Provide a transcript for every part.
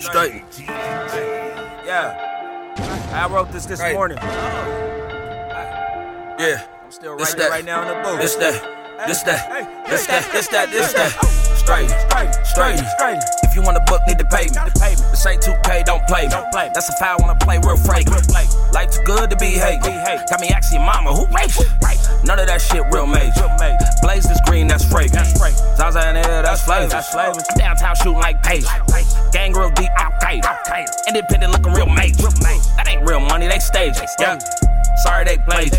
Straight. Yeah. I wrote this this Right. morning. Yeah. I'm still This writing that. right now in the booth. This that. This that. This that. This that. This that. Straight, Straight. straight, Straight. straight. If you want a book, need to pay me. To pay me. This ain't 2K, don't play me. Don't play me. That's a foul when I play real fragrant. play. Life's good to be hate. Got me asking mama, who you? None of that shit real major. Real major. Blaze this green, Zaza in there, that's flavor. That's flavor. Downtown shooting like Paige. Gang real deep, Al Qaeda. Independent looking real major. That ain't real money, they stage. Yeah. Sorry they played.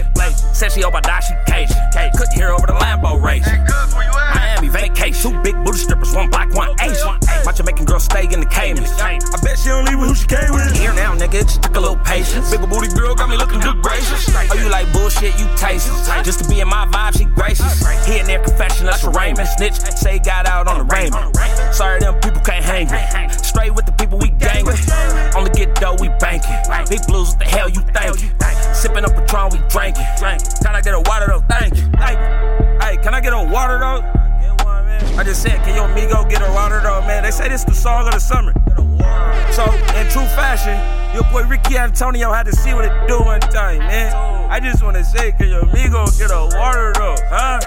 Said she over die, she Cajun. Couldn't hear over the Lambo race. Miami vacation. Two big booty strippers, one black, one Asian. My Jamaican girl stay in the Caymans. I bet she don't leave with who she came with. Here now, nigga, it just took a little patience. Bigger booty girl got me looking good gracious. Oh, you like bullshit, you taste it. Just to be in my vibe, she and there, confession, that's Raymond. Snitch, say he got out on the Raymond. Sorry, them people can't hang with. Straight with the people we gang with. Only get dough, we banking. Big blues, what the hell you thinking? Sipping up Patron, we drinking. Can I get a water though? Thank you. Hey, can I get a water though? I just said, can your amigo get a water though, man? They say this the song of the summer. So, in true fashion, your boy Ricky Antonio had to see what it do one time, man. I just wanna say, can your amigo get a water though, huh?